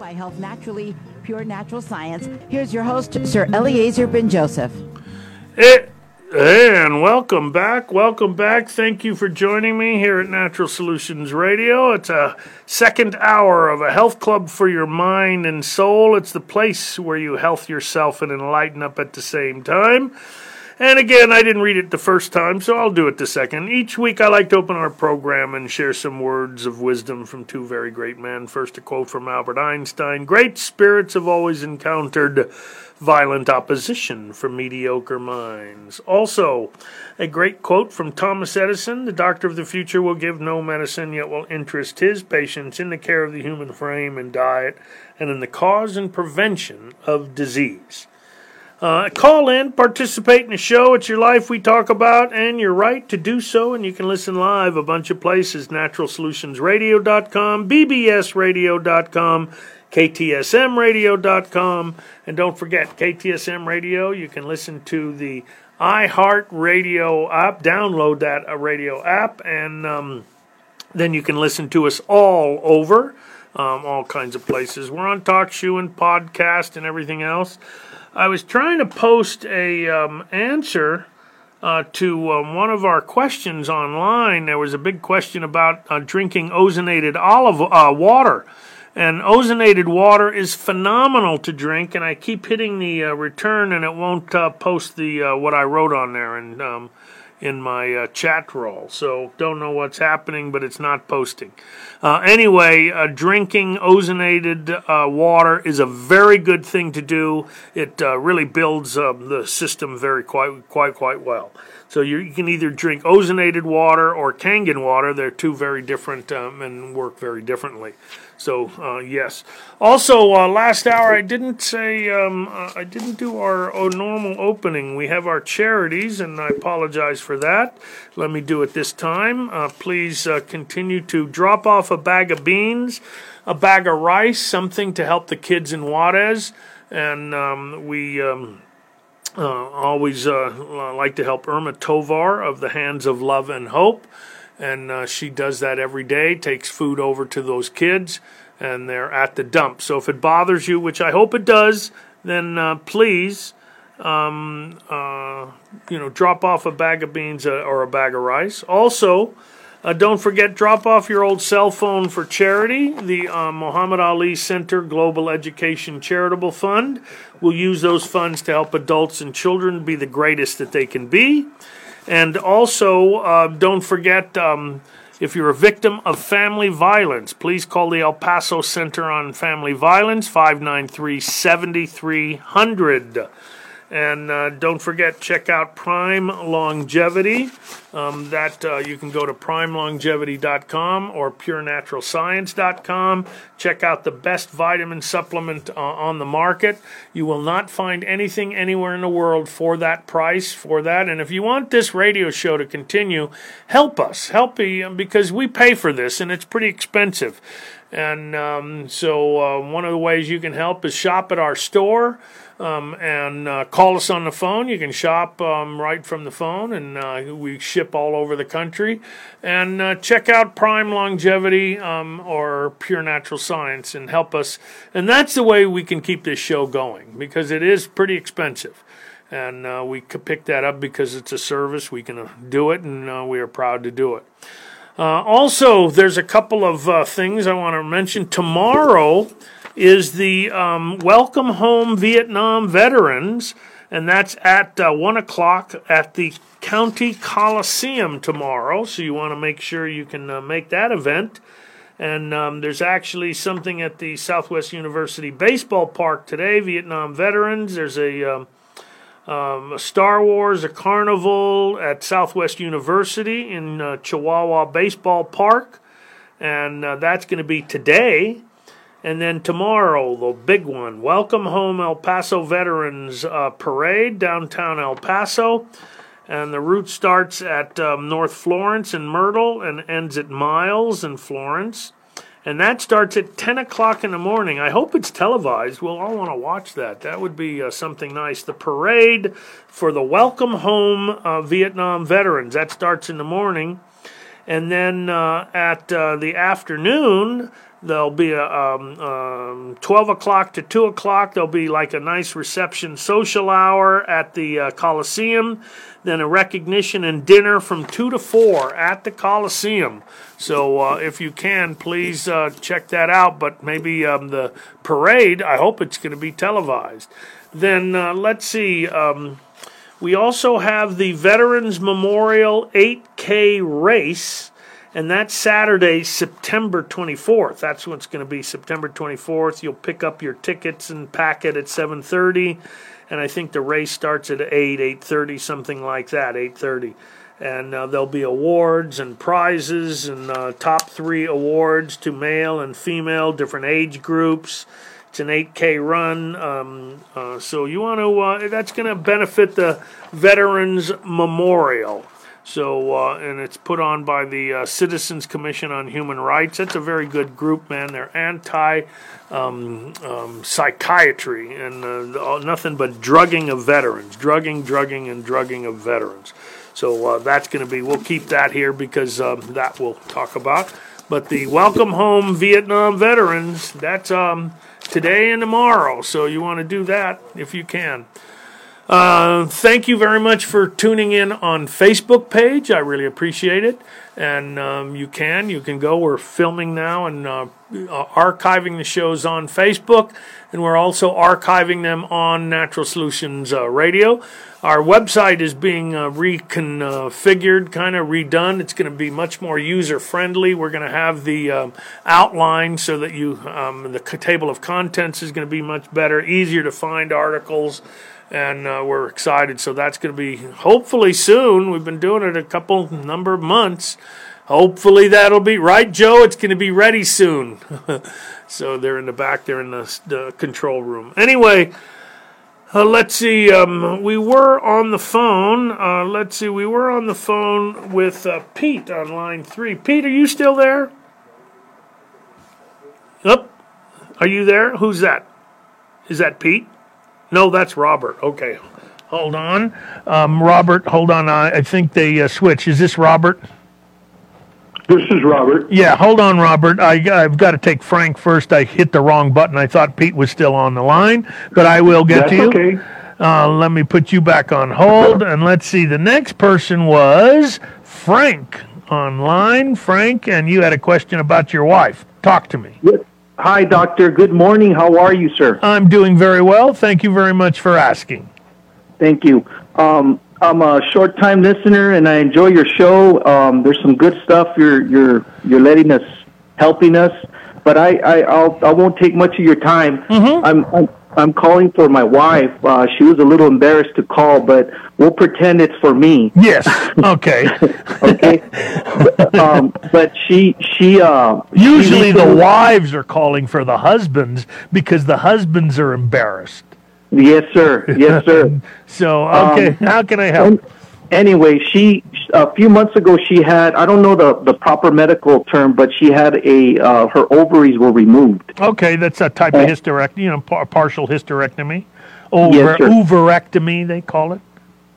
By Health Naturally, Pure Natural Science. Here's your host, Sir Eleazar Ben Joseph. Hey, and welcome back. Welcome back. Thank you for joining me here at Natural Solutions Radio. It's a second hour of a health club for your mind and soul. It's the place where you health yourself and enlighten up at the same time. And again, I didn't read it the first time, so I'll do it the second. Each week, I like to open our program and share some words of wisdom from two very great men. First, a quote from Albert Einstein Great spirits have always encountered violent opposition from mediocre minds. Also, a great quote from Thomas Edison The doctor of the future will give no medicine, yet will interest his patients in the care of the human frame and diet and in the cause and prevention of disease. Uh, call in, participate in the show. It's your life we talk about, and your right to do so. And you can listen live a bunch of places naturalsolutionsradio.com, bbsradio.com, ktsmradio.com. And don't forget, KTSM Radio, you can listen to the iHeart Radio app, download that uh, radio app, and um, then you can listen to us all over, um, all kinds of places. We're on Talk TalkShoe and podcast and everything else. I was trying to post a um, answer uh, to um, one of our questions online. There was a big question about uh, drinking ozonated olive uh, water. And ozonated water is phenomenal to drink, and I keep hitting the uh, return, and it won't uh, post the uh, what I wrote on there. And um, in my uh, chat roll. So don't know what's happening, but it's not posting. Uh, anyway, uh, drinking ozonated uh, water is a very good thing to do. It uh, really builds um, the system very quite quite quite well. So you, you, can either drink ozonated water or Kangen water. They're two very different um, and work very differently. So uh, yes. Also, uh, last hour I didn't say um, uh, I didn't do our normal opening. We have our charities, and I apologize for that. Let me do it this time. Uh, please uh, continue to drop off a bag of beans, a bag of rice, something to help the kids in Juarez, and um, we. Um, uh, always like to help Irma Tovar of the Hands of Love and Hope and uh, she does that every day, takes food over to those kids, and they're at the dump. So if it bothers you, which I hope it does, then uh, please, um, uh, you know, drop off a bag of beans uh, or a bag of rice. Also, uh, don't forget, drop off your old cell phone for charity. The uh, Muhammad Ali Center Global Education Charitable Fund will use those funds to help adults and children be the greatest that they can be. And also, uh, don't forget um, if you're a victim of family violence, please call the El Paso Center on Family Violence, 593 7300. And uh, don't forget, check out Prime Longevity. Um, that uh, you can go to primelongevity.com or purenaturalscience.com. Check out the best vitamin supplement uh, on the market. You will not find anything anywhere in the world for that price for that. And if you want this radio show to continue, help us. Help me because we pay for this and it's pretty expensive. And um, so, uh, one of the ways you can help is shop at our store um, and uh, call us on the phone. You can shop um, right from the phone, and uh, we ship all over the country. And uh, check out Prime Longevity um, or Pure Natural Science and help us. And that's the way we can keep this show going because it is pretty expensive. And uh, we could pick that up because it's a service. We can uh, do it, and uh, we are proud to do it. also, there's a couple of things I want to mention. Tomorrow, is the um, Welcome Home Vietnam Veterans, and that's at uh, 1 o'clock at the County Coliseum tomorrow. So you want to make sure you can uh, make that event. And um, there's actually something at the Southwest University Baseball Park today, Vietnam Veterans. There's a um, um, Star Wars, a carnival at Southwest University in uh, Chihuahua Baseball Park, and uh, that's going to be today. And then tomorrow, the big one, Welcome Home El Paso Veterans uh, Parade downtown El Paso. And the route starts at um, North Florence and Myrtle and ends at Miles and Florence and that starts at 10 o'clock in the morning. I hope it's televised. We'll all want to watch that. That would be uh, something nice. The parade for the Welcome Home uh, Vietnam veterans that starts in the morning, and then uh, at uh, the afternoon There'll be a um, um, 12 o'clock to 2 o'clock. There'll be like a nice reception social hour at the uh, Coliseum. Then a recognition and dinner from 2 to 4 at the Coliseum. So uh, if you can, please uh, check that out. But maybe um, the parade, I hope it's going to be televised. Then uh, let's see. Um, we also have the Veterans Memorial 8K race and that's Saturday, September 24th. That's when it's going to be September 24th. You'll pick up your tickets and pack it at 7:30, and I think the race starts at 8, 8:30, something like that, 8:30. And uh, there'll be awards and prizes and uh, top three awards to male and female, different age groups. It's an 8K run, um, uh, so you want to. Uh, that's going to benefit the Veterans Memorial. So, uh, and it's put on by the uh, Citizens Commission on Human Rights. That's a very good group, man. They're anti um, um, psychiatry and uh, nothing but drugging of veterans, drugging, drugging, and drugging of veterans. So uh, that's going to be, we'll keep that here because um, that we'll talk about. But the Welcome Home Vietnam Veterans, that's um, today and tomorrow. So you want to do that if you can. Uh, thank you very much for tuning in on Facebook page. I really appreciate it. And um, you can you can go. We're filming now and uh, archiving the shows on Facebook, and we're also archiving them on Natural Solutions uh, Radio. Our website is being uh, reconfigured, kind of redone. It's going to be much more user friendly. We're going to have the um, outline so that you um, the table of contents is going to be much better, easier to find articles and uh, we're excited. So that's going to be hopefully soon. We've been doing it a couple number of months. Hopefully that'll be right, Joe. It's going to be ready soon. so they're in the back. They're in the, the control room. Anyway. Uh, let's see. Um, we were on the phone. Uh, let's see. We were on the phone with uh, Pete on line three. Pete, are you still there? Up. Are you there? Who's that? Is that Pete? No, that's Robert. Okay. Hold on. Um, Robert, hold on. I, I think they uh, switch. Is this Robert? This is Robert. Yeah, hold on, Robert. I, have got to take Frank first. I hit the wrong button. I thought Pete was still on the line, but I will get That's to you. okay. Uh, let me put you back on hold, and let's see. The next person was Frank online. Frank, and you had a question about your wife. Talk to me. Yes. Hi, Doctor. Good morning. How are you, sir? I'm doing very well. Thank you very much for asking. Thank you. Um, I'm a short time listener, and I enjoy your show. Um, there's some good stuff you're you're you're letting us, helping us. But I I I'll, I won't take much of your time. Mm-hmm. I'm, I'm I'm calling for my wife. Uh, she was a little embarrassed to call, but we'll pretend it's for me. Yes. Okay. okay. but, um, but she she uh, usually she the wives are calling for the husbands because the husbands are embarrassed. Yes, sir. Yes, sir. so okay, um, how can I help? Anyway, she a few months ago she had I don't know the the proper medical term, but she had a uh, her ovaries were removed. Okay, that's a type of hysterectomy, you know, par- partial hysterectomy, over yes, ovarectomy they call it.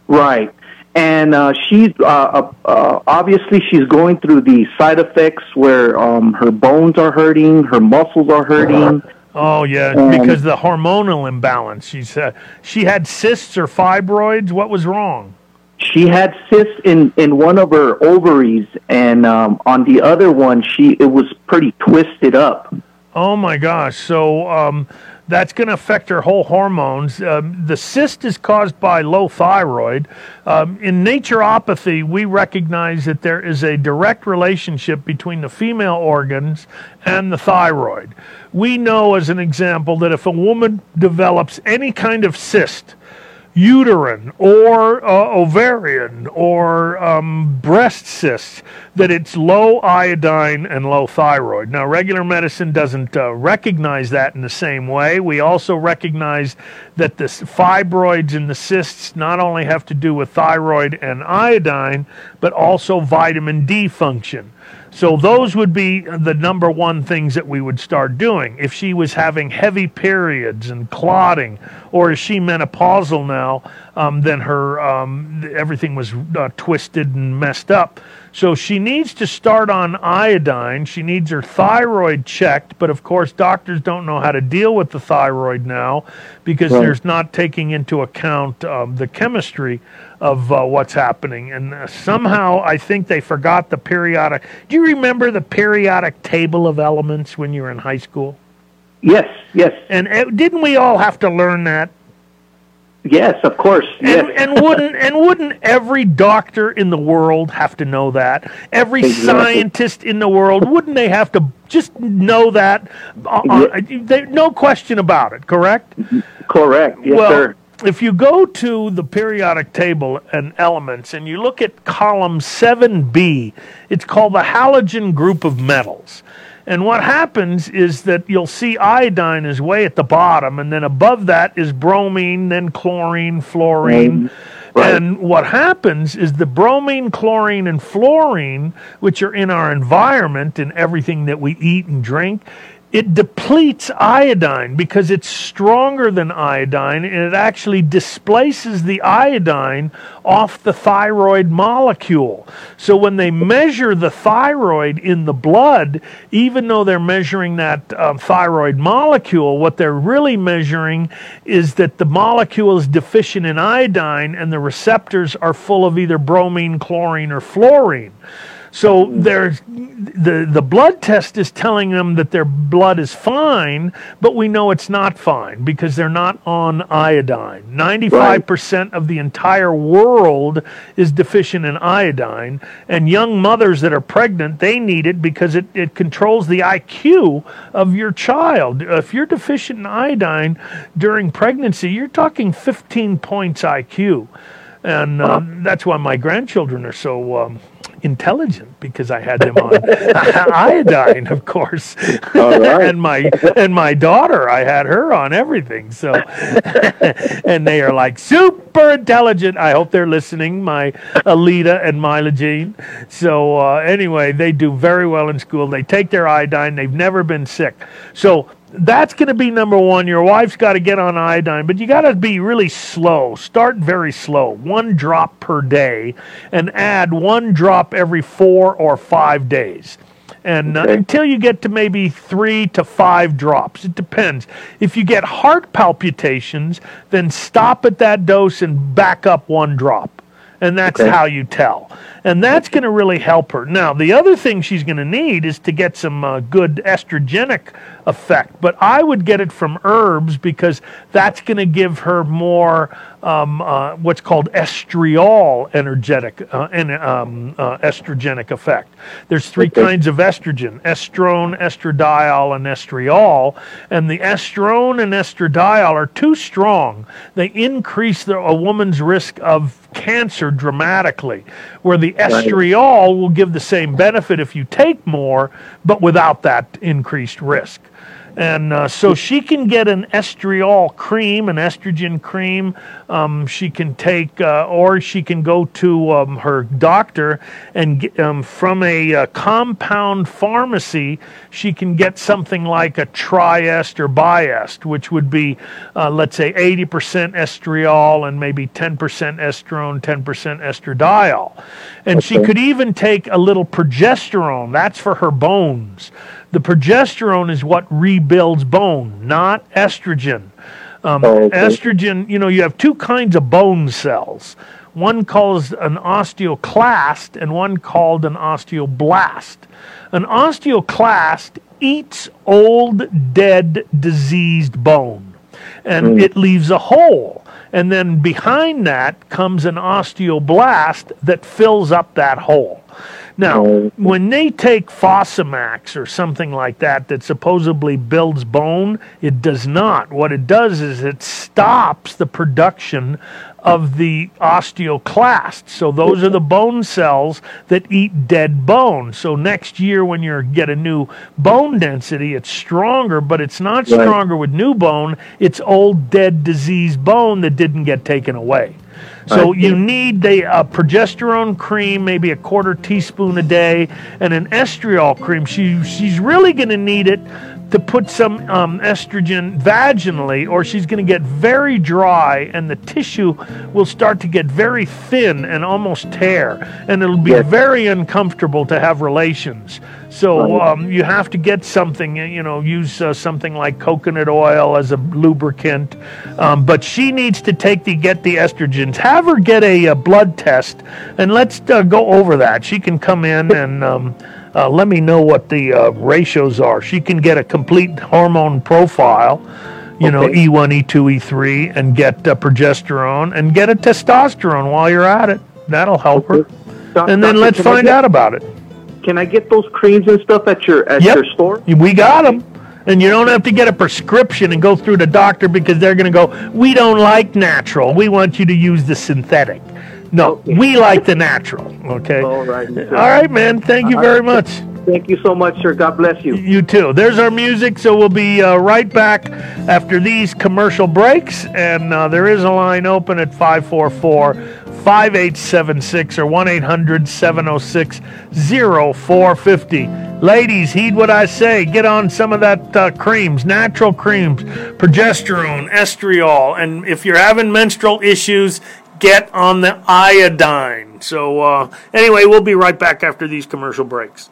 Right. And uh, she's uh, uh, uh, obviously she's going through the side effects where um, her bones are hurting, her muscles are hurting. Oh yeah, because the hormonal imbalance. She's uh, she had cysts or fibroids. What was wrong? She had cysts in in one of her ovaries, and um, on the other one, she it was pretty twisted up. Oh my gosh! So um, that's going to affect her whole hormones. Um, the cyst is caused by low thyroid. Um, in naturopathy, we recognize that there is a direct relationship between the female organs and the thyroid. We know, as an example, that if a woman develops any kind of cyst, uterine or uh, ovarian or um, breast cysts, that it's low iodine and low thyroid. Now, regular medicine doesn't uh, recognize that in the same way. We also recognize that the fibroids and the cysts not only have to do with thyroid and iodine, but also vitamin D function. So those would be the number one things that we would start doing. If she was having heavy periods and clotting, or is she menopausal now, um, then her um, everything was uh, twisted and messed up. So she needs to start on iodine. She needs her thyroid checked, but of course, doctors don't know how to deal with the thyroid now because right. there's not taking into account um, the chemistry of uh, what's happening. And uh, somehow I think they forgot the periodic. Do you remember the periodic table of elements when you were in high school? Yes, yes. And uh, didn't we all have to learn that? Yes, of course. Yes. And, and wouldn't and wouldn't every doctor in the world have to know that? Every exactly. scientist in the world wouldn't they have to just know that? Uh, uh they, no question about it. Correct. Correct. Yes, well, sir. If you go to the periodic table and elements and you look at column 7b, it's called the halogen group of metals. And what happens is that you'll see iodine is way at the bottom, and then above that is bromine, then chlorine, fluorine. Mm-hmm. Right. And what happens is the bromine, chlorine, and fluorine, which are in our environment and everything that we eat and drink, it depletes iodine because it's stronger than iodine and it actually displaces the iodine off the thyroid molecule. So when they measure the thyroid in the blood, even though they're measuring that uh, thyroid molecule, what they're really measuring is that the molecule is deficient in iodine and the receptors are full of either bromine, chlorine, or fluorine. So there's the the blood test is telling them that their blood is fine, but we know it's not fine because they're not on iodine. Ninety five percent of the entire world is deficient in iodine, and young mothers that are pregnant they need it because it, it controls the IQ of your child. If you're deficient in iodine during pregnancy, you're talking fifteen points IQ. And um, that's why my grandchildren are so um, intelligent because I had them on iodine, of course. and my and my daughter, I had her on everything. So, and they are like super intelligent. I hope they're listening. My Alita and Mila Jean. So uh, anyway, they do very well in school. They take their iodine. They've never been sick. So that's going to be number one. Your wife's got to get on iodine, but you got to be really slow. Start very slow, one drop per day, and add one drop every four or five days. And uh, until you get to maybe three to five drops, it depends. If you get heart palpitations, then stop at that dose and back up one drop. And that's okay. how you tell and that's going to really help her. Now, the other thing she's going to need is to get some uh, good estrogenic effect, but I would get it from herbs because that's going to give her more um, uh, what's called estriol energetic uh, and um, uh, estrogenic effect. There's three kinds of estrogen: estrone, estradiol, and estriol. And the estrone and estradiol are too strong. They increase the, a woman's risk of cancer dramatically, where the estriol will give the same benefit if you take more, but without that increased risk. And uh, so she can get an estriol cream, an estrogen cream. Um, she can take, uh, or she can go to um, her doctor and get, um, from a uh, compound pharmacy, she can get something like a triest or biest, which would be, uh, let's say, 80% estriol and maybe 10% estrone, 10% estradiol. And okay. she could even take a little progesterone. That's for her bones. The progesterone is what rebuilds bone, not estrogen. Um, oh, okay. Estrogen, you know, you have two kinds of bone cells. One called an osteoclast and one called an osteoblast. An osteoclast eats old, dead, diseased bone, and mm. it leaves a hole. And then behind that comes an osteoblast that fills up that hole. Now, when they take Fosamax or something like that that supposedly builds bone, it does not. What it does is it stops the production of the osteoclast. So those are the bone cells that eat dead bone. So next year when you get a new bone density, it's stronger, but it's not Right. stronger with new bone. It's old dead diseased bone that didn't get taken away. So you need the uh, progesterone cream, maybe a quarter teaspoon a day, and an estriol cream. She she's really going to need it to put some um, estrogen vaginally, or she's going to get very dry, and the tissue will start to get very thin and almost tear, and it'll be Yes. very uncomfortable to have relations. So um, you have to get something, you know, use uh, something like coconut oil as a lubricant. Um, but she needs to take the get the estrogens. Have her get a, uh blood test, and let's uh, go over that. She can come in and. Um, uh, let me know what the uh, ratios are. She can get a complete hormone profile, you know, E1, E2, E3, and get uh, progesterone and get a testosterone while you're at it. That'll help her. Doc- And then doctor, let's find get- out about it. Can I get those creams and stuff at your at Yep. your store? We got them. And you don't have to get a prescription and go through the doctor because they're going to go, we don't like natural. We want you to use the synthetic. No, Okay. we like the natural. Okay. All right, All sir. right, man. Thank you very much. Thank you so much, sir. God bless you. You too. There's our music. So we'll be uh, right back after these commercial breaks. And uh, there is a line open at 544 5876 or 1 800 706 0450. Ladies, heed what I say. Get on some of that uh, creams, natural creams, progesterone, estriol. And if you're having menstrual issues, get on the iodine. So, uh, anyway, we'll be right back after these commercial breaks.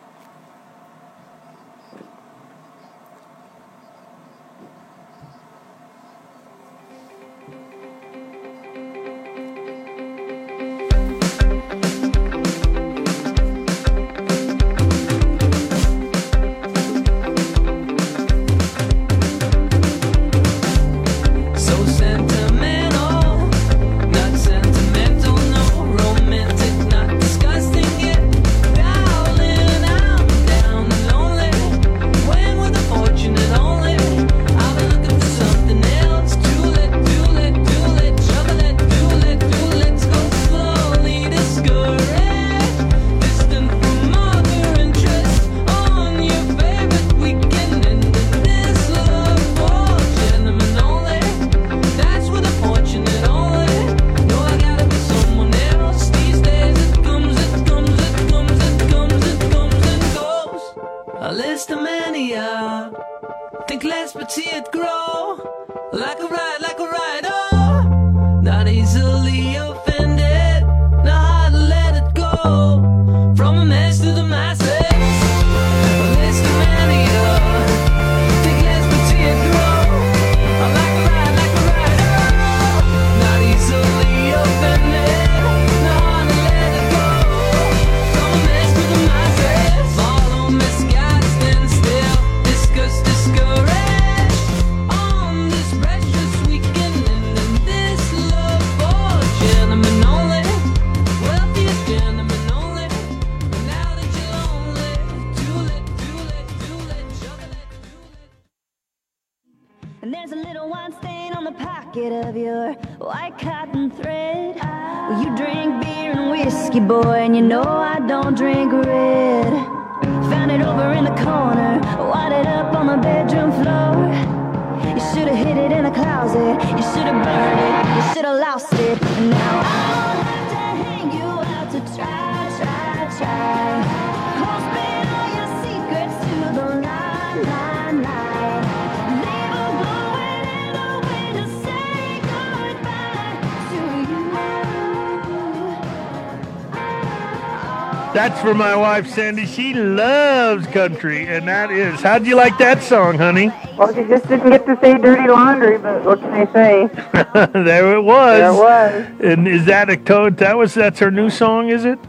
That's for my wife, Sandy. She loves country, and that is. How'd you like that song, honey? Well, she just didn't get to say dirty laundry, but what can I say? there it was. There it was. And is that a code? That was that's her new song, is it?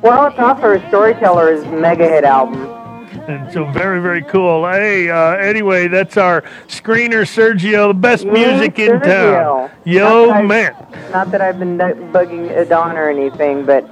Well, it's off her Storyteller's mega hit album. And so very, very cool. Hey, uh, anyway, that's our screener, Sergio, the best Yeah, music in Sergio. town. Not Yo, I- man. Not that I've been bugging Adon or anything, but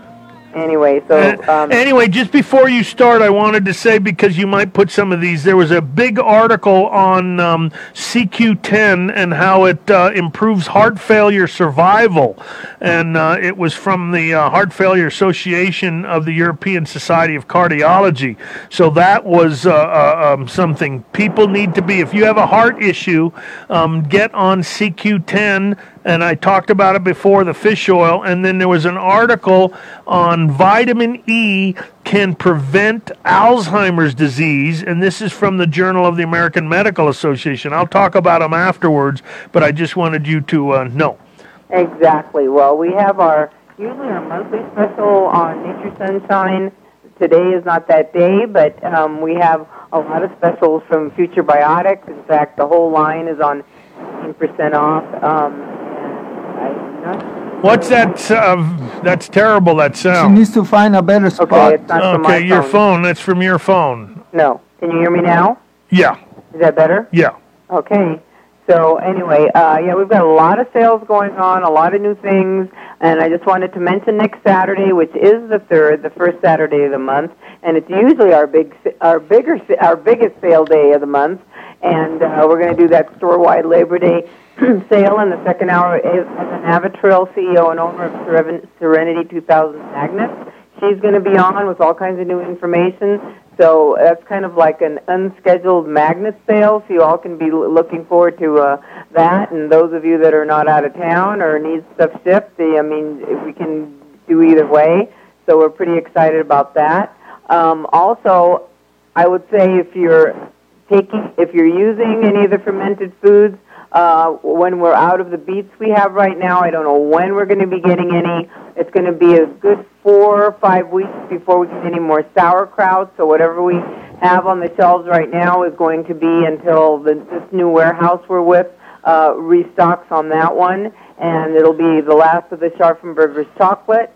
Anyway, so um, anyway, just before you start, I wanted to say because you might put some of these. There was a big article on um, CoQ10 and how it uh, improves heart failure survival, and uh, it was from the uh, Heart Failure Association of the European Society of Cardiology. So that was uh, uh, um, something people need to be. If you have a heart issue, um, get on CoQ10 and I talked about it before the fish oil, and then there was an article on vitamin E can prevent Alzheimer's disease, and this is from the Journal of the American Medical Association. I'll talk about them afterwards, but I just wanted you to uh, know. Exactly. Well, we have our usually our monthly special on Nature Sunshine. Today is not that day, but um, we have a lot of specials from Futurebiotics. In fact, the whole line is on 15% off. Um, What's that? Uh, that's terrible. That sound. She needs to find a better okay. spot. It's not from my Okay, your phone. phone. That's from your phone. No. Can you hear me now? Yeah, Is that better? yeah. Okay. So anyway, uh, yeah, we've got a lot of sales going on, a lot of new things, and I just wanted to mention next Saturday, which is the third, the first Saturday of the month, and it's usually our big, our bigger, our biggest sale day of the month, and uh, we're going to do that store-wide Labor Day sale in the second hour is an Avatril CEO and owner of Seren- Serenity 2000 Magnets. She's going to be on with all kinds of new information. So that's kind of like an unscheduled magnet sale. So you all can be looking forward to uh, that. And those of you that are not out of town or need stuff shipped, the, I mean, we can do either way. So we're pretty excited about that. Um, also, I would say if you're taking, if you're using any of the fermented foods, uh, when we're out of the beets we have right now, I don't know when we're going to be getting any. It's going to be a good four or five weeks before we get any more sauerkraut. So whatever we have on the shelves right now is going to be until the, this new warehouse we're with uh, restocks on that one, and it'll be the last of the Scharfenberger's chocolate.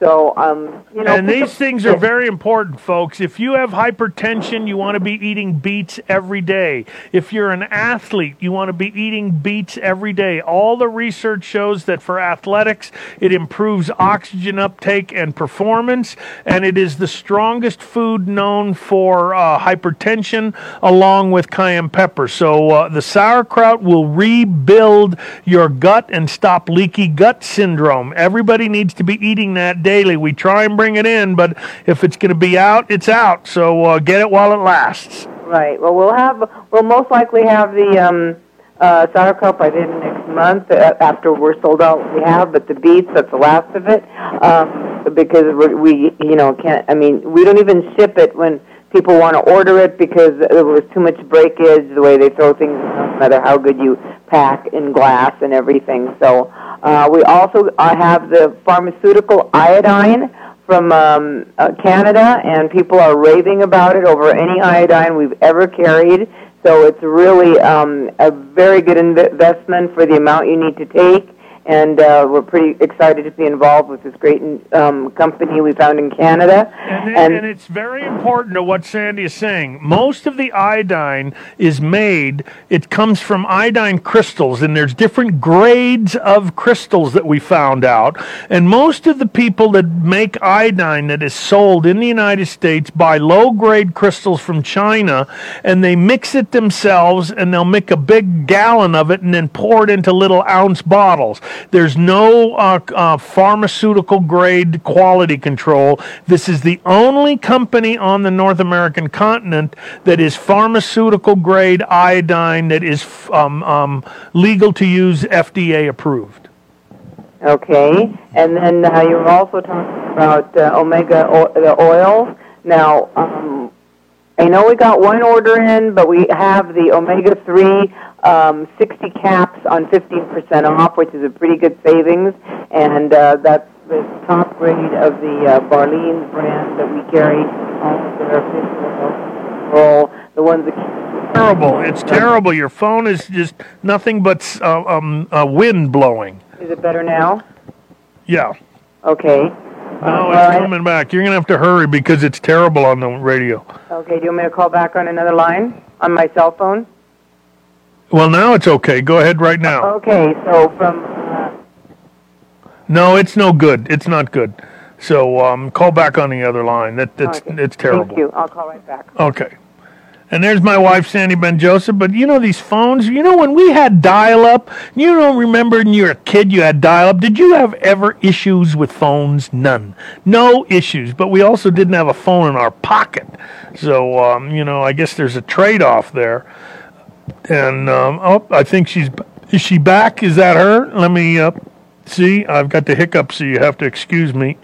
So, um, you know, And these a- things are very important, folks. If you have hypertension, you want to be eating beets every day. If you're an athlete, you want to be eating beets every day. All the research shows that for athletics, it improves oxygen uptake and performance, and it is the strongest food known for uh, hypertension, along with cayenne pepper. So uh, the sauerkraut will rebuild your gut and stop leaky gut syndrome. Everybody needs to be eating that daily. We try and bring it in, but if it's going to be out, it's out. So uh, get it while it lasts. Right. Well, we'll have we'll most likely have the um, uh, sauerkraut by the end of next month uh, after we're sold out. We have, but the beets that's the last of it um, because we you know can't. I mean, we don't even ship it when people want to order it because there was too much breakage the way they throw things. No matter how good you pack in glass and everything. So uh, we also uh, have the pharmaceutical iodine from um, uh, Canada, and people are raving about it over any iodine we've ever carried. So it's really um, a very good investment for the amount you need to take. And uh, we're pretty excited to be involved with this great um, company we found in Canada. And, it, and it's very important to what Sandy is saying. Most of the iodine is made, it comes from iodine crystals, and there's different grades of crystals that we found out. And most of the people that make iodine that is sold in the United States buy low grade crystals from China, and they mix it themselves, and they'll make a big gallon of it and then pour it into little ounce bottles. There's no uh, uh, pharmaceutical grade quality control. This is the only company on the North American continent that is pharmaceutical grade iodine that is um, um, legal to use, FDA approved. Okay, and then uh, you were also talking about uh, omega o- the oil. Now, um, I know we got one order in, but we have the omega three um, 60 caps on 15% off, which is a pretty good savings, and uh, that's the top grade of the uh, Barlean brand that we carry. All their official control, the ones that Terrible. It's terrible. Your phone is just nothing but uh, um, uh, wind blowing. Is it better now? Yeah. Okay. No, it's right. coming back. You're going to have to hurry because it's terrible on the radio. Okay, do you want me to call back on another line on my cell phone? Well, now it's okay. Go ahead right now. Okay, so from uh, No, it's no good. It's not good. So um, call back on the other line. That that's Okay. it's terrible. Thank you. I'll call right back. Okay. And there's my wife, Sandy Ben Joseph. But you know these phones. You know when we had dial-up. You don't remember when you were a kid you had dial-up. Did you have ever issues with phones? None. No issues. But we also didn't have a phone in our pocket. So um, you know, I guess there's a trade-off there. And um, oh, I think she's is she back? Is that her? Let me uh, see. I've got the hiccup, so you have to excuse me.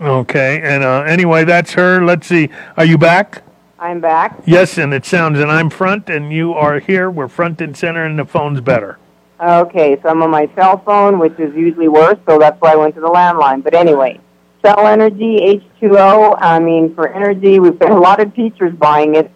Okay. And uh, anyway, that's her. Let's see. Are you back? I'm back. Yes, and it sounds, and I'm front, and you are here. We're front and center, and the phone's better. Okay, so I'm on my cell phone, which is usually worse, so that's why I went to the landline. But anyway, cell energy, H2O. I mean, for energy, we've got a lot of teachers buying it.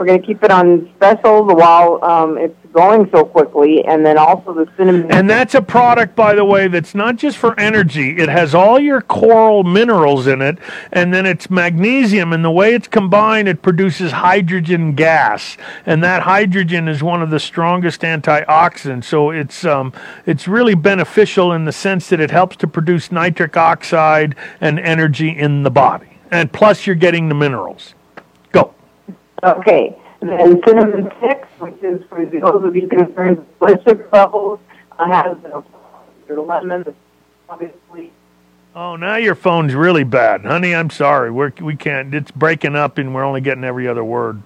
We're going to keep it on special while um, it's going so quickly, and then also the cinnamon. And that's a product, by the way, that's not just for energy. It has all your coral minerals in it, and then it's magnesium. And the way it's combined, it produces hydrogen gas, and that hydrogen is one of the strongest antioxidants. So it's um, it's really beneficial in the sense that it helps to produce nitric oxide and energy in the body, and plus you're getting the minerals. Okay. Then cinnamon six, which is for those of you concerned with blood sugar levels, uh, has uh, lemon, obviously. Oh, now your phone's really bad, honey. I'm sorry. We're we can't. It's breaking up, and we're only getting every other word.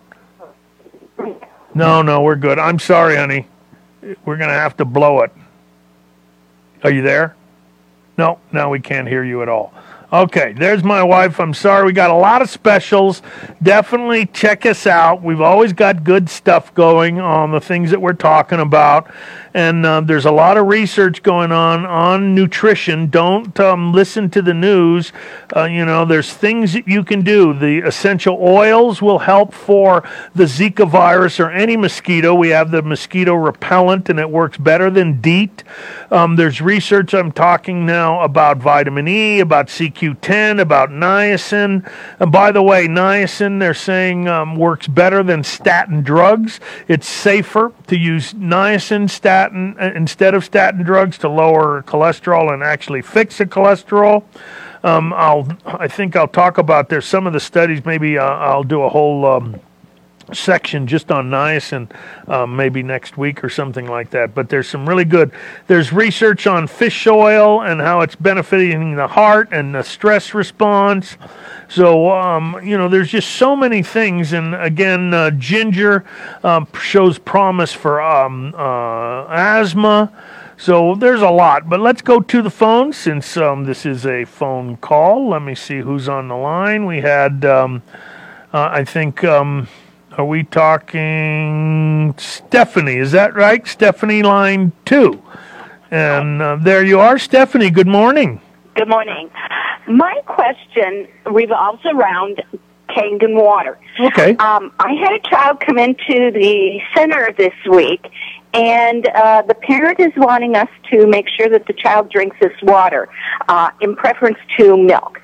No, no, we're good. I'm sorry, honey. We're gonna have to blow it. Are you there? No, now we can't hear you at all. Okay, there's my wife. I'm sorry. We got a lot of specials. Definitely check us out. We've always got good stuff going on the things that we're talking about. And uh, there's a lot of research going on on nutrition. Don't um, listen to the news. Uh, you know, there's things that you can do. The essential oils will help for the Zika virus or any mosquito. We have the mosquito repellent, and it works better than DEET. Um, there's research I'm talking now about vitamin E, about CoQ10, about niacin. And by the way, niacin, they're saying, um, works better than statin drugs. It's safer to use niacin statin uh, instead of statin drugs to lower cholesterol and actually fix the cholesterol. Um, I'll, I think I'll talk about there's some of the studies. Maybe uh, I'll do a whole um, section just on niacin um, maybe next week or something like that. But there's some really good. There's research on fish oil and how it's benefiting the heart and the stress response. So um, you know, there's just so many things. And again, uh, ginger um, shows promise for um, uh, asthma. So there's a lot, but let's go to the phone since um, this is a phone call. Let me see who's on the line. We had, um, uh, I think, are we talking Stephanie? Is that right? Stephanie, line two. And uh, there you are, Stephanie. Good morning. Good morning. My question revolves around Kangen water. Okay. Um, I had a child come into the center this week, and uh, the parent is wanting us to make sure that the child drinks this water uh, in preference to milk.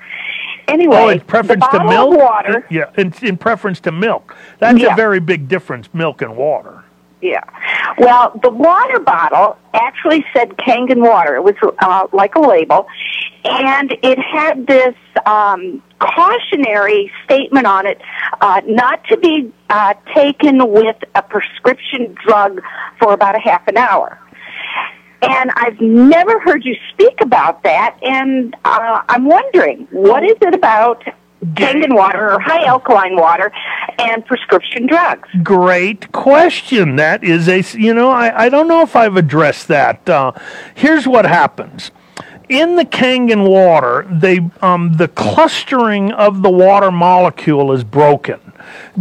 Anyway, oh, in preference the to milk? water. Yeah, in, in preference to milk. That's Yeah. a very big difference, milk and water. Yeah. Well, the water bottle actually said Kangen water. It was uh, like a label, and it had this um, cautionary statement on it, uh, not to be uh, taken with a prescription drug for about a half an hour. And I've never heard you speak about that, and uh, I'm wondering, what is it about Kangen water or high alkaline water and prescription drugs? Great question. That is a, you know, I, I don't know if I've addressed that. Uh, here's what happens. In the Kangen water, they, um, the clustering of the water molecule is broken.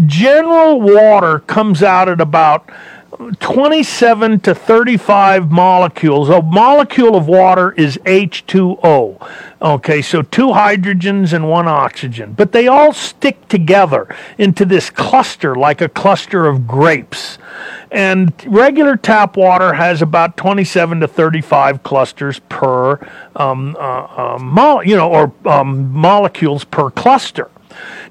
General water comes out at about 27 to 35 molecules. A molecule of water is H2O. Okay, so two hydrogens and one oxygen. But they all stick together into this cluster like a cluster of grapes. And regular tap water has about 27 to 35 clusters per, um, uh, uh, mol- you know, or um, molecules per cluster.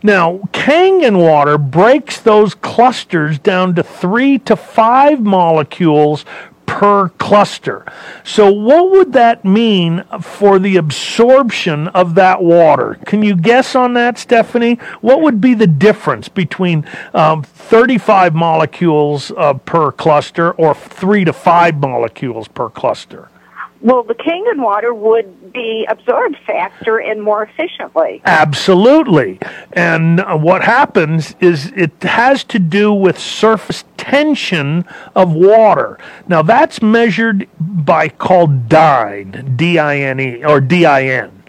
Now, Kangen water breaks those clusters down to three to five molecules per cluster. So, what would that mean for the absorption of that water? Can you guess on that, Stephanie? What would be the difference between um, 35 molecules uh, per cluster or three to five molecules per cluster? Well, the Kangen water would be absorbed faster and more efficiently. Absolutely. And uh, what happens is it has to do with surface tension of water. Now, that's measured by called DINE, D I N E, or D I N.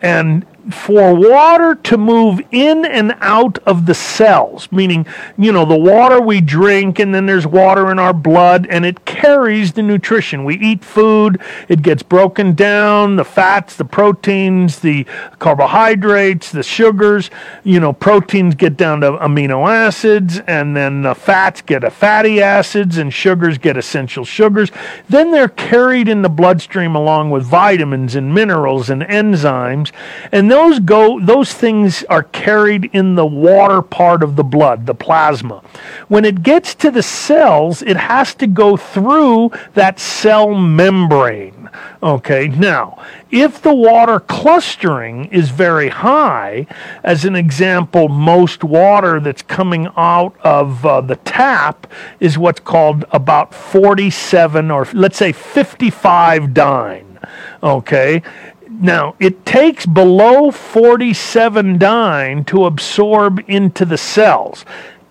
And for water to move in and out of the cells, meaning, you know, the water we drink and then there's water in our blood and it carries the nutrition. We eat food, it gets broken down, the fats, the proteins, the carbohydrates, the sugars, you know, proteins get down to amino acids and then the fats get to fatty acids and sugars get essential sugars. Then they're carried in the bloodstream along with vitamins and minerals and enzymes. And those go those things are carried in the water part of the blood, the plasma. When it gets to the cells, it has to go through that cell membrane. Okay, now, if the water clustering is very high, as an example, most water that's coming out of uh, the tap is what's called about 47 or let's say 55 dyne. Okay, now, it takes below 47 dyne to absorb into the cells.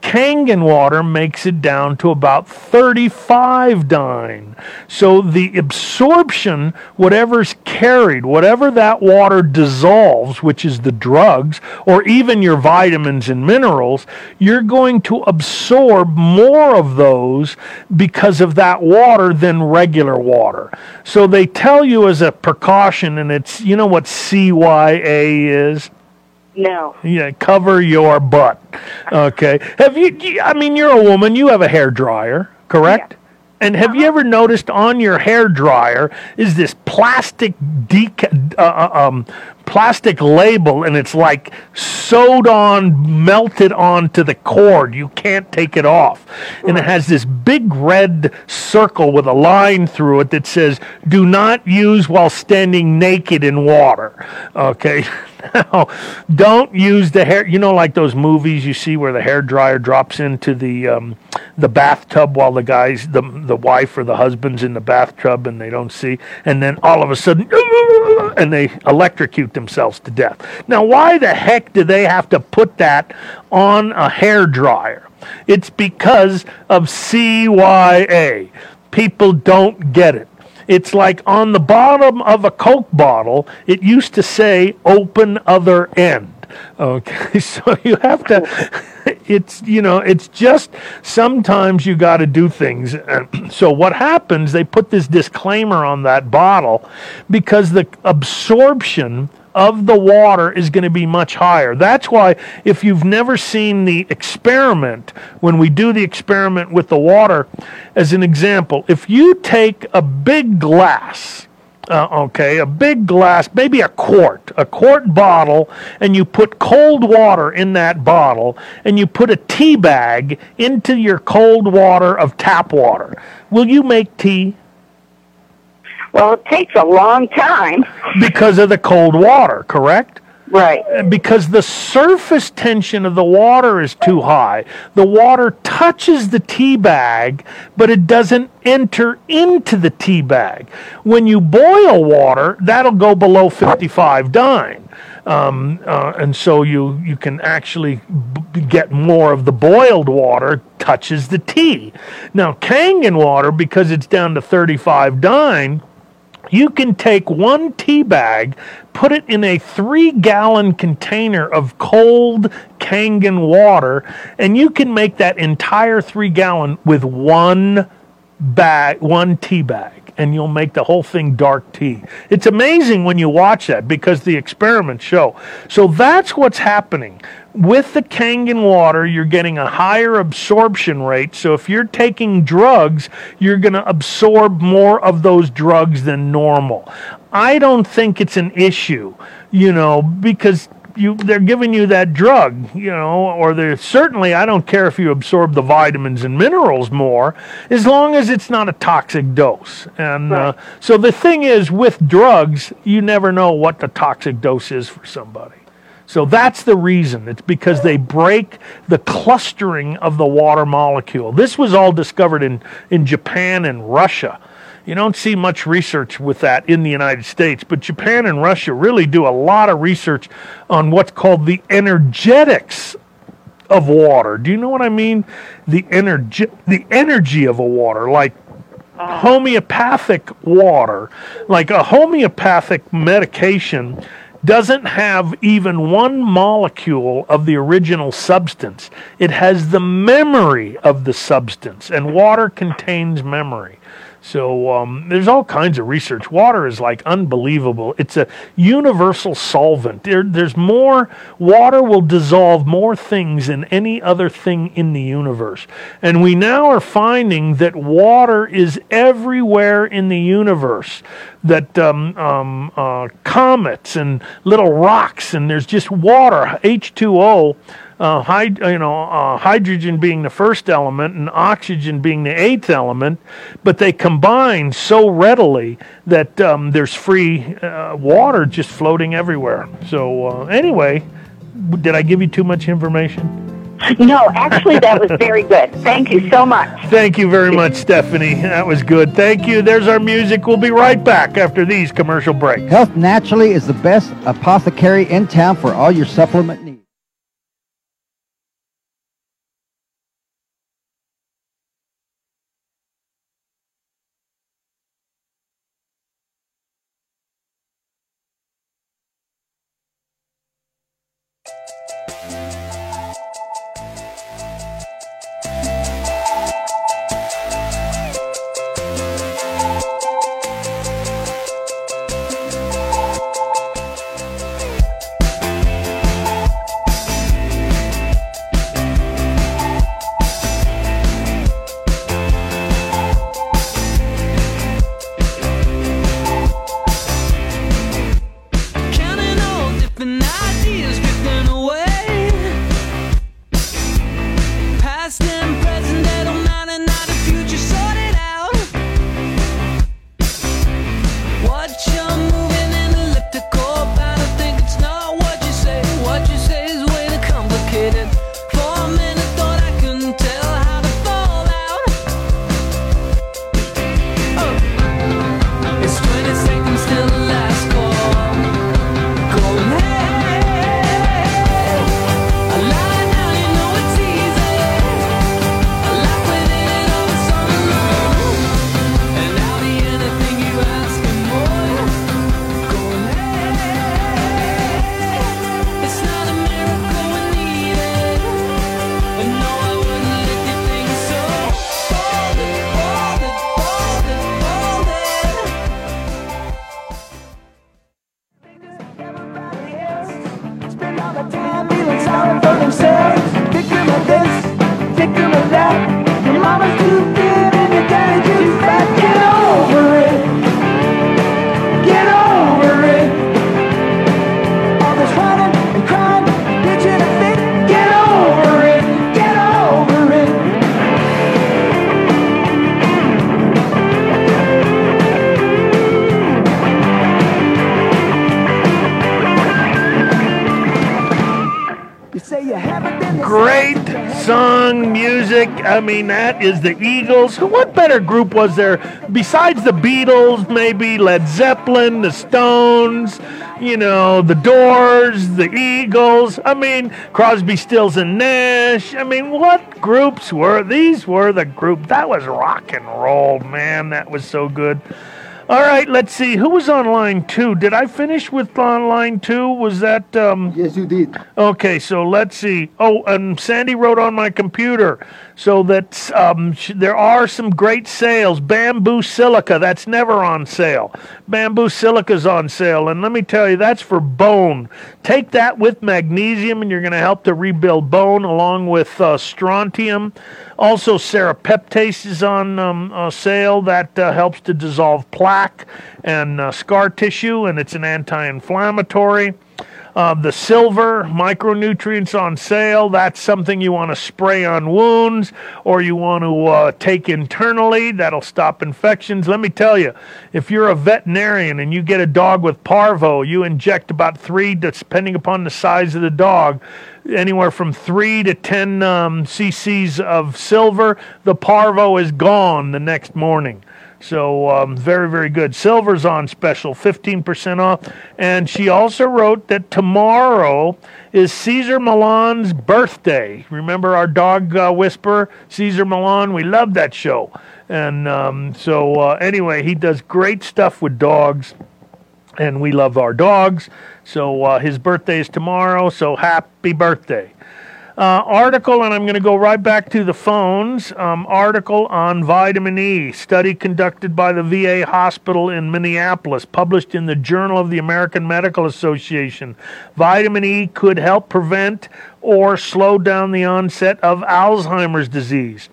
Kangen water makes it down to about 35 dyne. So the absorption, whatever's carried, whatever that water dissolves, which is the drugs, or even your vitamins and minerals, you're going to absorb more of those because of that water than regular water. So they tell you as a precaution, and it's, you know what CYA is? No. Yeah, cover your butt. Okay. Have you? I mean, you're a woman. You have a hair dryer, correct? And have you ever noticed on your hair dryer is this plastic deca- uh, uh, um, plastic label, and it's like sewed on, melted onto the cord. You can't take it off, and it has this big red circle with a line through it that says "Do not use while standing naked in water." Okay. Now, don't use the hair. You know, like those movies you see where the hair dryer drops into the um, the bathtub while the guys, the the wife or the husband's in the bathtub and they don't see, and then all of a sudden, and they electrocute themselves to death. Now, why the heck do they have to put that on a hair dryer? It's because of CYA. People don't get it. It's like on the bottom of a Coke bottle, it used to say open other end. Okay, so you have to, it's, you know, it's just sometimes you got to do things. So what happens, they put this disclaimer on that bottle because the absorption of the water is going to be much higher. That's why, if you've never seen the experiment, when we do the experiment with the water, as an example, if you take a big glass, uh, okay, a big glass, maybe a quart, a quart bottle, and you put cold water in that bottle, and you put a tea bag into your cold water of tap water, will you make tea? Well, it takes a long time. Because of the cold water, correct? Right. Because the surface tension of the water is too high. The water touches the tea bag, but it doesn't enter into the tea bag. When you boil water, that'll go below 55 dyne. Um, uh, and so you, you can actually b- get more of the boiled water touches the tea. Now, Kangen water, because it's down to 35 dyne, you can take one tea bag, put it in a three gallon container of cold Kangen water, and you can make that entire three gallon with one bag, one tea bag. And you'll make the whole thing dark tea. It's amazing when you watch that because the experiments show. So that's what's happening. With the Kangen water, you're getting a higher absorption rate. So if you're taking drugs, you're going to absorb more of those drugs than normal. I don't think it's an issue, you know, because you they're giving you that drug, you know, or they're certainly I don't care if you absorb the vitamins and minerals more, as long as it's not a toxic dose. And uh, so the thing is, with drugs, you never know what the toxic dose is for somebody. So that's the reason. It's because they break the clustering of the water molecule. This was all discovered in, in Japan and Russia. You don't see much research with that in the United States, but Japan and Russia really do a lot of research on what's called the energetics of water. Do you know what I mean? The energy the energy of a water like homeopathic water, like a homeopathic medication doesn't have even one molecule of the original substance. It has the memory of the substance, and water contains memory. So um, there's all kinds of research. Water is like unbelievable. It's a universal solvent. There, there's more. Water will dissolve more things than any other thing in the universe. And we now are finding that water is everywhere in the universe. That um, um, uh, comets and little rocks, and there's just water, H2O uh, hyd- you know, uh, hydrogen being the first element and oxygen being the eighth element, but they combine so readily that um, there's free uh, water just floating everywhere. So, uh, anyway, did I give you too much information? No, actually, that was very good. Thank you so much. Thank you very much, Stephanie. That was good. Thank you. There's our music. We'll be right back after these commercial breaks. Health Naturally is the best apothecary in town for all your supplement needs. Counting feeling sorry I mean, that is the Eagles. What better group was there besides the Beatles? Maybe Led Zeppelin, the Stones, you know, the Doors, the Eagles. I mean, Crosby, Stills, and Nash. I mean, what groups were these? Were the group that was rock and roll, man? That was so good. All right, let's see. Who was on line two? Did I finish with on line two? Was that? Um, yes, you did. Okay, so let's see. Oh, and Sandy wrote on my computer so that um, sh- there are some great sales. Bamboo silica, that's never on sale. Bamboo silica's on sale, and let me tell you, that's for bone. Take that with magnesium, and you're going to help to rebuild bone along with uh, strontium. Also, serapeptase is on um, uh, sale. That uh, helps to dissolve plaque and uh, scar tissue, and it's an anti-inflammatory. Uh, the silver micronutrients on sale. That's something you want to spray on wounds or you want to uh, take internally. That'll stop infections. Let me tell you, if you're a veterinarian and you get a dog with parvo, you inject about three, depending upon the size of the dog, anywhere from three to 10 um, cc's of silver. The parvo is gone the next morning. So um, very, very good. Silver's on special, 15% off. And she also wrote that tomorrow is Cesar Millan's birthday. Remember our dog uh, whisperer, Cesar Millan? We love that show. And um, so uh, anyway, he does great stuff with dogs and we love our dogs. So uh, his birthday is tomorrow. So happy birthday. Uh, article, and I'm going to go right back to the phones. Um, article on vitamin E, study conducted by the VA hospital in Minneapolis, published in the Journal of the American Medical Association. Vitamin E could help prevent or slow down the onset of Alzheimer's disease.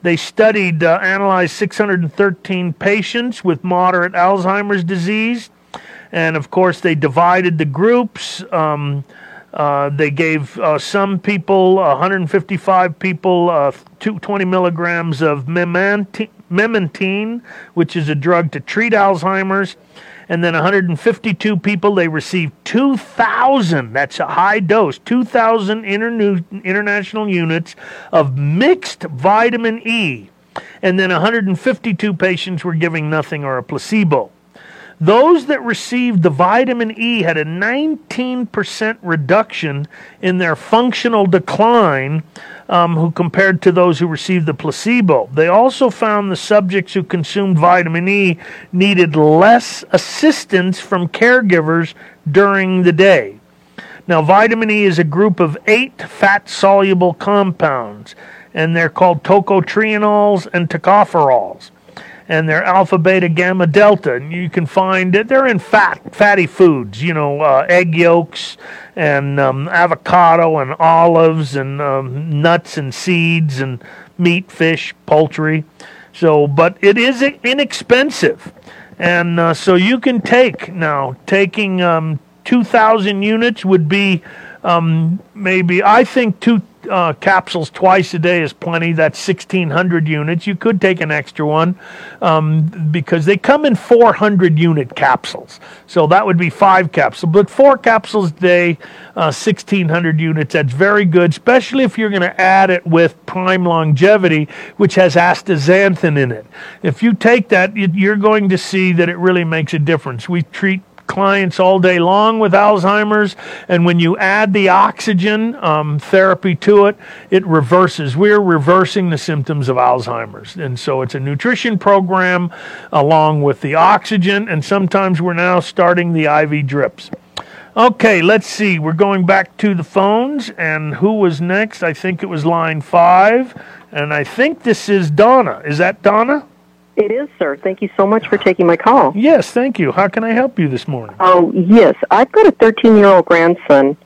They studied, uh, analyzed 613 patients with moderate Alzheimer's disease. And of course, they divided the groups. Um, uh, they gave uh, some people, 155 people, uh, two, 20 milligrams of memantine, which is a drug to treat Alzheimer's. And then 152 people, they received 2,000, that's a high dose, 2,000 internu- international units of mixed vitamin E. And then 152 patients were giving nothing or a placebo. Those that received the vitamin E had a 19% reduction in their functional decline um, who compared to those who received the placebo. They also found the subjects who consumed vitamin E needed less assistance from caregivers during the day. Now, vitamin E is a group of eight fat soluble compounds, and they're called tocotrienols and tocopherols and they're alpha, beta, gamma, delta. And you can find it. They're in fat, fatty foods. You know, uh, egg yolks and um, avocado and olives and um, nuts and seeds and meat, fish, poultry. So, but it is inexpensive, and uh, so you can take now. Taking um, two thousand units would be um, maybe I think two uh, capsules twice a day is plenty. That's 1,600 units. You could take an extra one um, because they come in 400 unit capsules. So that would be five capsules. But four capsules a day, uh, 1,600 units, that's very good, especially if you're going to add it with Prime Longevity, which has astaxanthin in it. If you take that, you- you're going to see that it really makes a difference. We treat clients all day long with Alzheimer's, and when you add the oxygen um, therapy to it, it reverses. We're reversing the symptoms of Alzheimer's, and so it's a nutrition program along with the oxygen, and sometimes we're now starting the IV drips. Okay, let's see. We're going back to the phones, and who was next? I think it was line five, and I think this is Donna. Is that Donna? It is, sir. Thank you so much for taking my call. Yes, thank you. How can I help you this morning? Oh, yes. I've got a 13 year old grandson,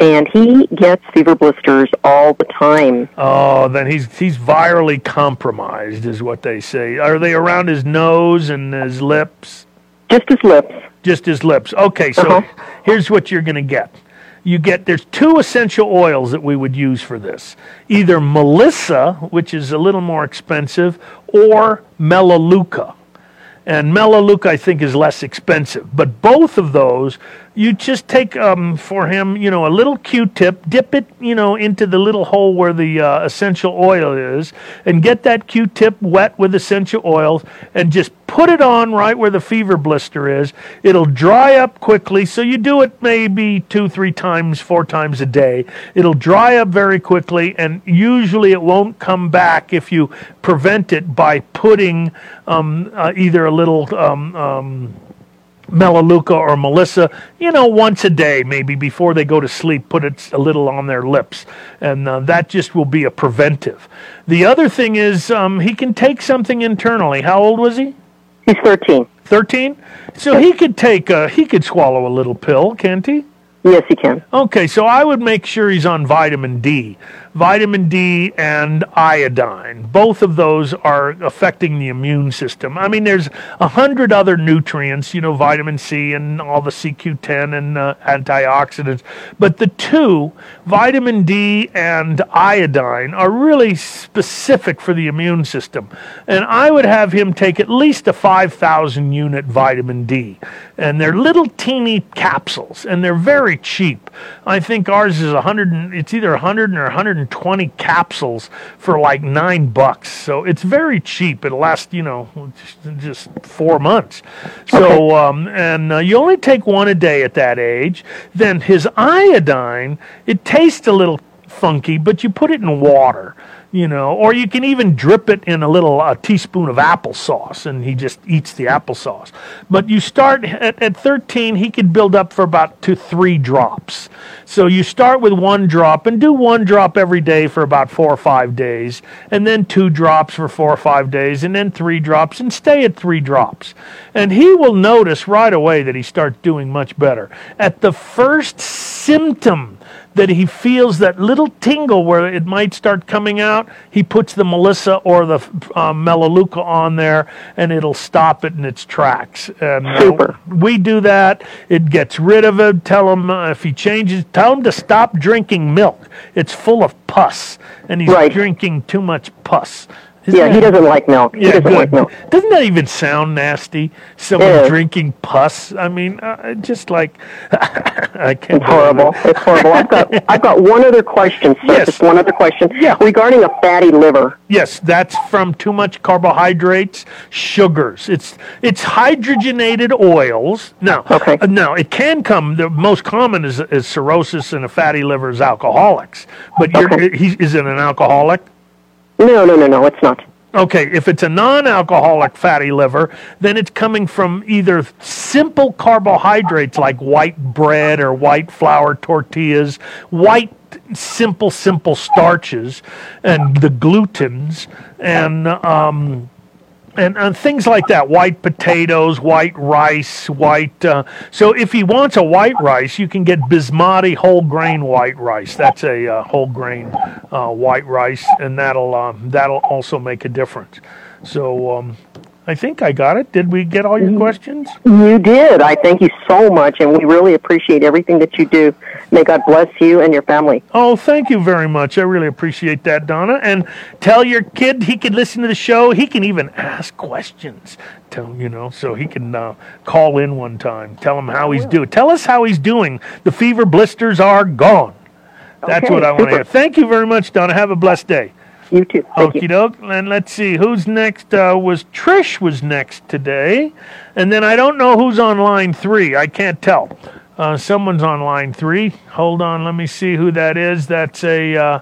and he gets fever blisters all the time. Oh, then he's he's virally compromised, is what they say. Are they around his nose and his lips? Just his lips. Just his lips. Okay, so Uh-huh. here's what you're going to get. You get there's two essential oils that we would use for this. Either Melissa, which is a little more expensive, or Melaleuca. And Melaleuca, I think, is less expensive. But both of those, you just take um, for him, you know, a little Q-tip, dip it, you know, into the little hole where the uh, essential oil is, and get that Q-tip wet with essential oils, and just put it on right where the fever blister is. It'll dry up quickly. So you do it maybe two, three times, four times a day. It'll dry up very quickly, and usually it won't come back if you prevent it by putting um, uh, either a little. Um, um, Melaleuca or Melissa, you know, once a day, maybe before they go to sleep, put it a little on their lips. And uh, that just will be a preventive. The other thing is um, he can take something internally. How old was he? He's 13. 13? So he could take, a, he could swallow a little pill, can't he? Yes, he can. Okay, so I would make sure he's on vitamin D. Vitamin D and iodine. Both of those are affecting the immune system. I mean, there's a hundred other nutrients, you know, vitamin C and all the CoQ10 and uh, antioxidants. But the two, vitamin D and iodine, are really specific for the immune system. And I would have him take at least a 5,000 unit vitamin D. And they're little teeny capsules, and they're very cheap. I think ours is 100, and, it's either 100 or 120 capsules for like nine bucks. So it's very cheap. It'll last, you know, just, just four months. So, um, and uh, you only take one a day at that age. Then his iodine, it tastes a little funky, but you put it in water, you know, or you can even drip it in a little a teaspoon of applesauce, and he just eats the applesauce. But you start at, at 13, he could build up for about two, three drops. So you start with one drop and do one drop every day for about four or five days, and then two drops for four or five days, and then three drops, and stay at three drops. And he will notice right away that he starts doing much better. At the first symptom, that he feels that little tingle where it might start coming out, he puts the Melissa or the um, Melaleuca on there, and it'll stop it in its tracks. And uh, we do that. It gets rid of it. Tell him uh, if he changes, tell him to stop drinking milk. It's full of pus, and he's drinking too much pus. Isn't yeah, he doesn't like milk. He Yeah, doesn't good. like milk. Doesn't that even sound nasty? Someone Yeah. drinking pus. I mean, uh, just like I can't. It's horrible. It's horrible. I've got I've got one other question, sir. Yes. Just one other question. Yeah. Regarding a fatty liver. Yes, that's from too much carbohydrates, sugars. It's it's hydrogenated oils. No, okay. no, it can come. The most common is, is cirrhosis and a fatty liver is alcoholics. But you're, he, is it an alcoholic? No, no, no, no. It's not. Okay, if it's a non-alcoholic fatty liver, then it's coming from either simple carbohydrates like white bread or white flour tortillas, white simple simple starches, and the glutens and um, and, and things like that. White potatoes, white rice, white. Uh, so if he wants a white rice, you can get basmati whole grain white rice. That's a uh, whole grain uh, white rice, and that'll um, that'll also make a difference. So um, I think I got it. Did we get all your questions? You did. I thank you so much, and we really appreciate everything that you do. May God bless you and your family. Oh, thank you very much. I really appreciate that, Donna. And tell your kid he can listen to the show. He can even ask questions. Tell you know, so he can uh, call in one time. Tell him how he's doing. Tell us how he's doing. The fever blisters are gone. That's Okay, what I want to hear. Thank you very much, Donna. Have a blessed day. You too. Thank. And let's see who's next. Uh, was Trish was next today, and then I don't know who's on line three. I can't tell. Uh, someone's on line three. Hold on, let me see who that is. That's a uh,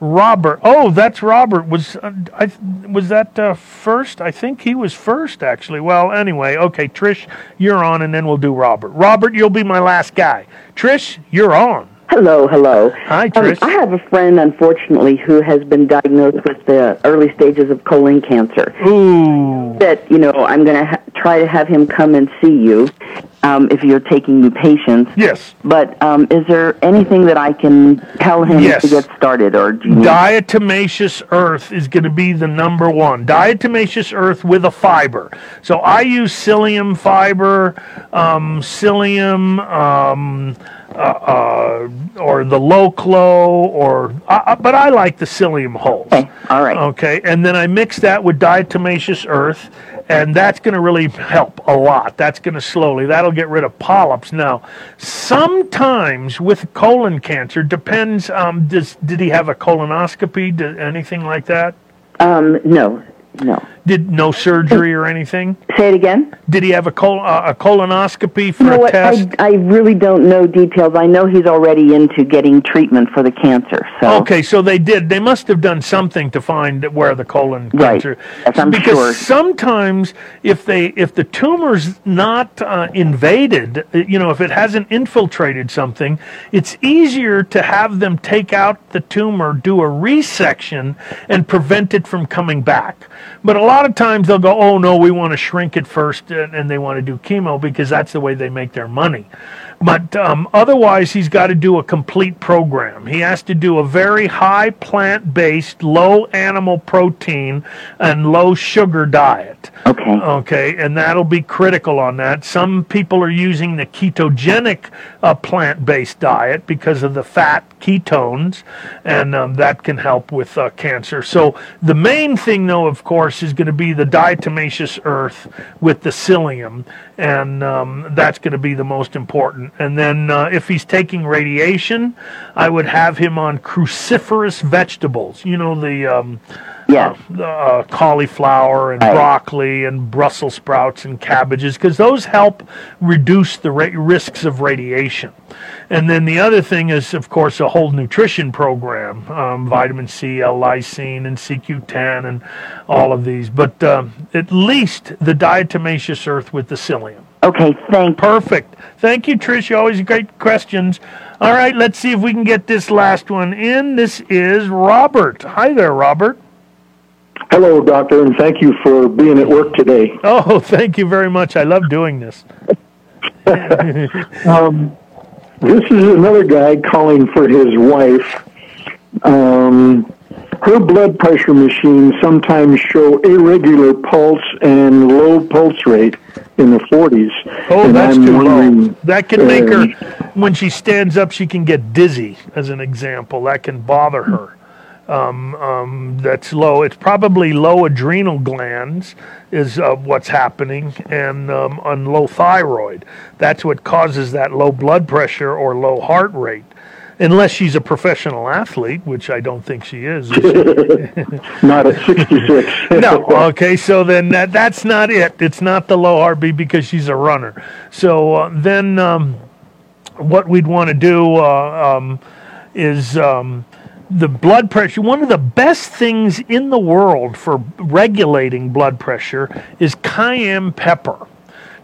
Robert. Oh, that's Robert. Was uh, I was that uh, first? I think he was first actually. Well, anyway, okay, Trish, you're on, and then we'll do Robert. Robert, you'll be my last guy. Trish, you're on. Hello, hello. Hi, Um, Trish. I have a friend, unfortunately, who has been diagnosed with the early stages of colon cancer. Ooh. That you know, I'm going to ha- try to have him come and see you um, if you're taking new patients. Yes. But um, is there anything that I can tell him Yes. to get started, or do Diatomaceous earth is going to be the number one. Diatomaceous earth with a fiber. So I use psyllium fiber, um, psyllium, um, uh, uh, or the low clo, or uh, uh, but I like the psyllium hulls. Okay, all right. Okay, and then I mix that with diatomaceous earth, and that's going to really help a lot. That's going to slowly. That'll get rid of polyps. Now, sometimes with colon cancer, depends. Um, does did he have a colonoscopy? Did anything like that? Um, no, no. Did no surgery or anything? Say it again. Did he have a col- uh, a colonoscopy for You know a what? test? I, I really don't know details. I know he's already into getting treatment for the cancer. So Okay, so they did. They must have done something to find where the colon Right. cancer. Yes, I'm because sure. sometimes if they if the tumor's not uh, invaded, uh, you know, if it hasn't infiltrated something, it's easier to have them take out the tumor, do a resection, and prevent it from coming back. But a lot of times they'll go, "Oh no, we want to shrink it first, and, they want to do chemo because that's the way they make their money." But um, otherwise, he's got to do a complete program. He has to do a very high plant based, low animal protein, and low sugar diet. Okay. Okay, and that'll be critical on that. Some people are using the ketogenic uh, plant based diet because of the fat ketones, and um, that can help with uh, cancer. So, the main thing, though, of course, is going to be the diatomaceous earth with the psyllium, and um, that's going to be the most important. And then, uh, if he's taking radiation, I would have him on cruciferous vegetables. You know, the. Um, yeah. uh, uh, cauliflower and broccoli and Brussels sprouts and cabbages because those help reduce the ra- risks of radiation. And then the other thing is, of course, a whole nutrition program um, vitamin C, L lysine, and CoQ10, and all of these. But um, at least the diatomaceous earth with the psyllium. Okay, thank Perfect. Thank you, Trish. Always great questions. All right, let's see if we can get this last one in. This is Robert. Hi there, Robert. Hello, doctor, and thank you for being at work today. Oh, thank you very much. I love doing this. Um, this is another guy calling for his wife. Um, her blood pressure machines sometimes show irregular pulse and low pulse rate in the 40s. Oh, And that's I'm too low. That can make her, uh, when she stands up, she can get dizzy, as an example. That can bother her. Um, um, that's low. It's probably low adrenal glands is uh, what's happening, and um, on low thyroid. That's what causes that low blood pressure or low heart rate. Unless she's a professional athlete, which I don't think she is. Not at 66. no. Okay. So then that that's not it. It's not the low heartbeat because she's a runner. So uh, then um, what we'd want to do uh, um, is um, the blood pressure. One of the best things in the world for regulating blood pressure is cayenne pepper.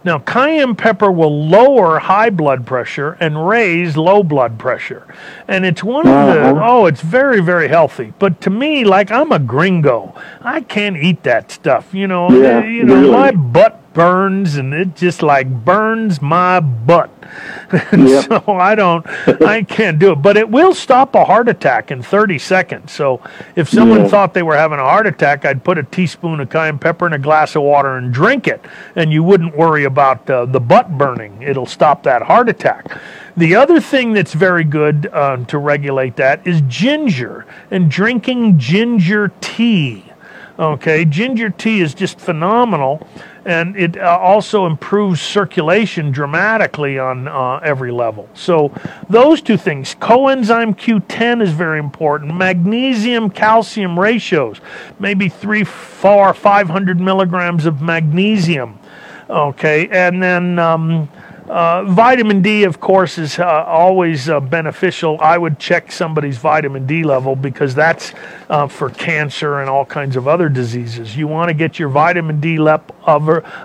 Now, cayenne pepper will lower high blood pressure and raise low blood pressure. And it's one of the, Uh-huh. oh, it's very, very healthy. But to me, like I'm a gringo, I can't eat that stuff. You know, Yeah, you know, really. my butt burns and it just like burns my butt. And so I don't, I can't do it. But it will stop a heart attack in 30 seconds. So if someone Yeah. thought they were having a heart attack, I'd put a teaspoon of cayenne pepper in a glass of water and drink it, and you wouldn't worry about uh, the butt burning. It'll stop that heart attack. The other thing that's very good uh, to regulate that is ginger and drinking ginger tea. Okay, ginger tea is just phenomenal, and it uh, also improves circulation dramatically on uh, every level. So, those two things coenzyme Q10 is very important. Magnesium calcium ratios, maybe three, four, 500 milligrams of magnesium. Okay, and then. Um, uh, vitamin D, of course, is uh, always uh, beneficial. I would check somebody's vitamin D level because that's uh, for cancer and all kinds of other diseases. You want to get your vitamin D level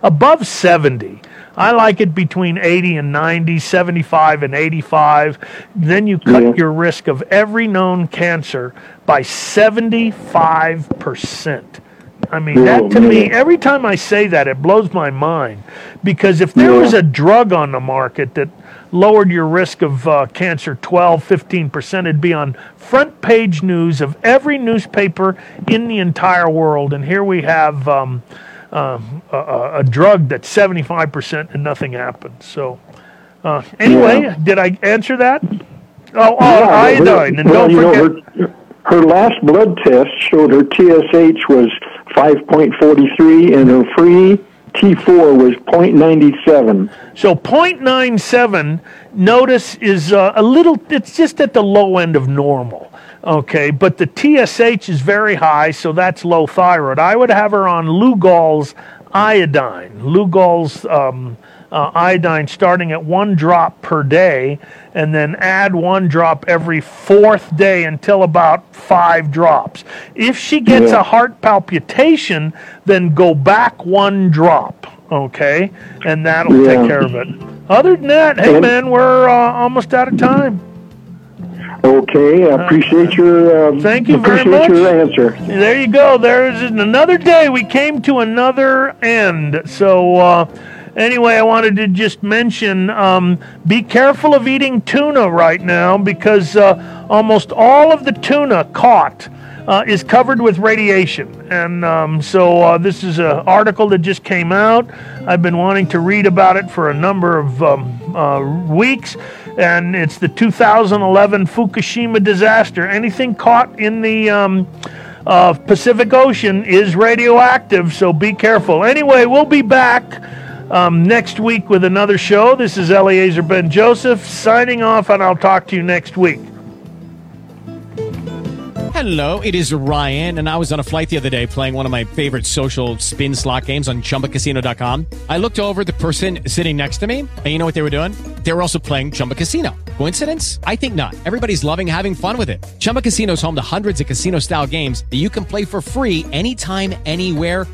above 70. I like it between 80 and 90, 75 and 85. Then you cut your risk of every known cancer by 75%. I mean, Oh, that to me, every time I say that, it blows my mind. Because if there Yeah. was a drug on the market that lowered your risk of uh, cancer 12, 15%, it'd be on front page news of every newspaper in the entire world. And here we have um, uh, a, a- drug that's 75% and nothing happens. So, uh, anyway, Yeah. did I answer that? Oh, oh Yeah, iodine. her- And don't forget. know, her, her last blood test showed her TSH was 5.43 and her free T4 was 0.97. So 0.97, notice, is uh, a little, it's just at the low end of normal. Okay, but the TSH is very high, so that's low thyroid. I would have her on Lugol's iodine. Lugol's um, uh, iodine starting at one drop per day, and then add one drop every fourth day until about five drops. If she gets Yeah. a heart palpitation, then go back one drop. Okay, and that'll Yeah. take care of it. Other than that, hey man, we're uh, almost out of time. Okay, I appreciate your uh, Thank you very appreciate much. your answer. There you go. There's another day. We came to another end. So uh, Anyway, I wanted to just mention um, be careful of eating tuna right now because uh, almost all of the tuna caught uh, is covered with radiation. And um, so uh, this is an article that just came out. I've been wanting to read about it for a number of um, uh, weeks. And it's the 2011 Fukushima disaster. Anything caught in the um, uh, Pacific Ocean is radioactive, so be careful. Anyway, we'll be back um, next week with another show. This is Eliezer Ben Joseph signing off, and I'll talk to you next week. Hello, it is Ryan, and I was on a flight the other day playing one of my favorite social spin slot games on chumbacasino.com. I looked over the person sitting next to me, and you know what they were doing? They were also playing Chumba Casino. Coincidence? I think not. Everybody's loving having fun with it. Chumba Casino is home to hundreds of casino style games that you can play for free anytime, anywhere,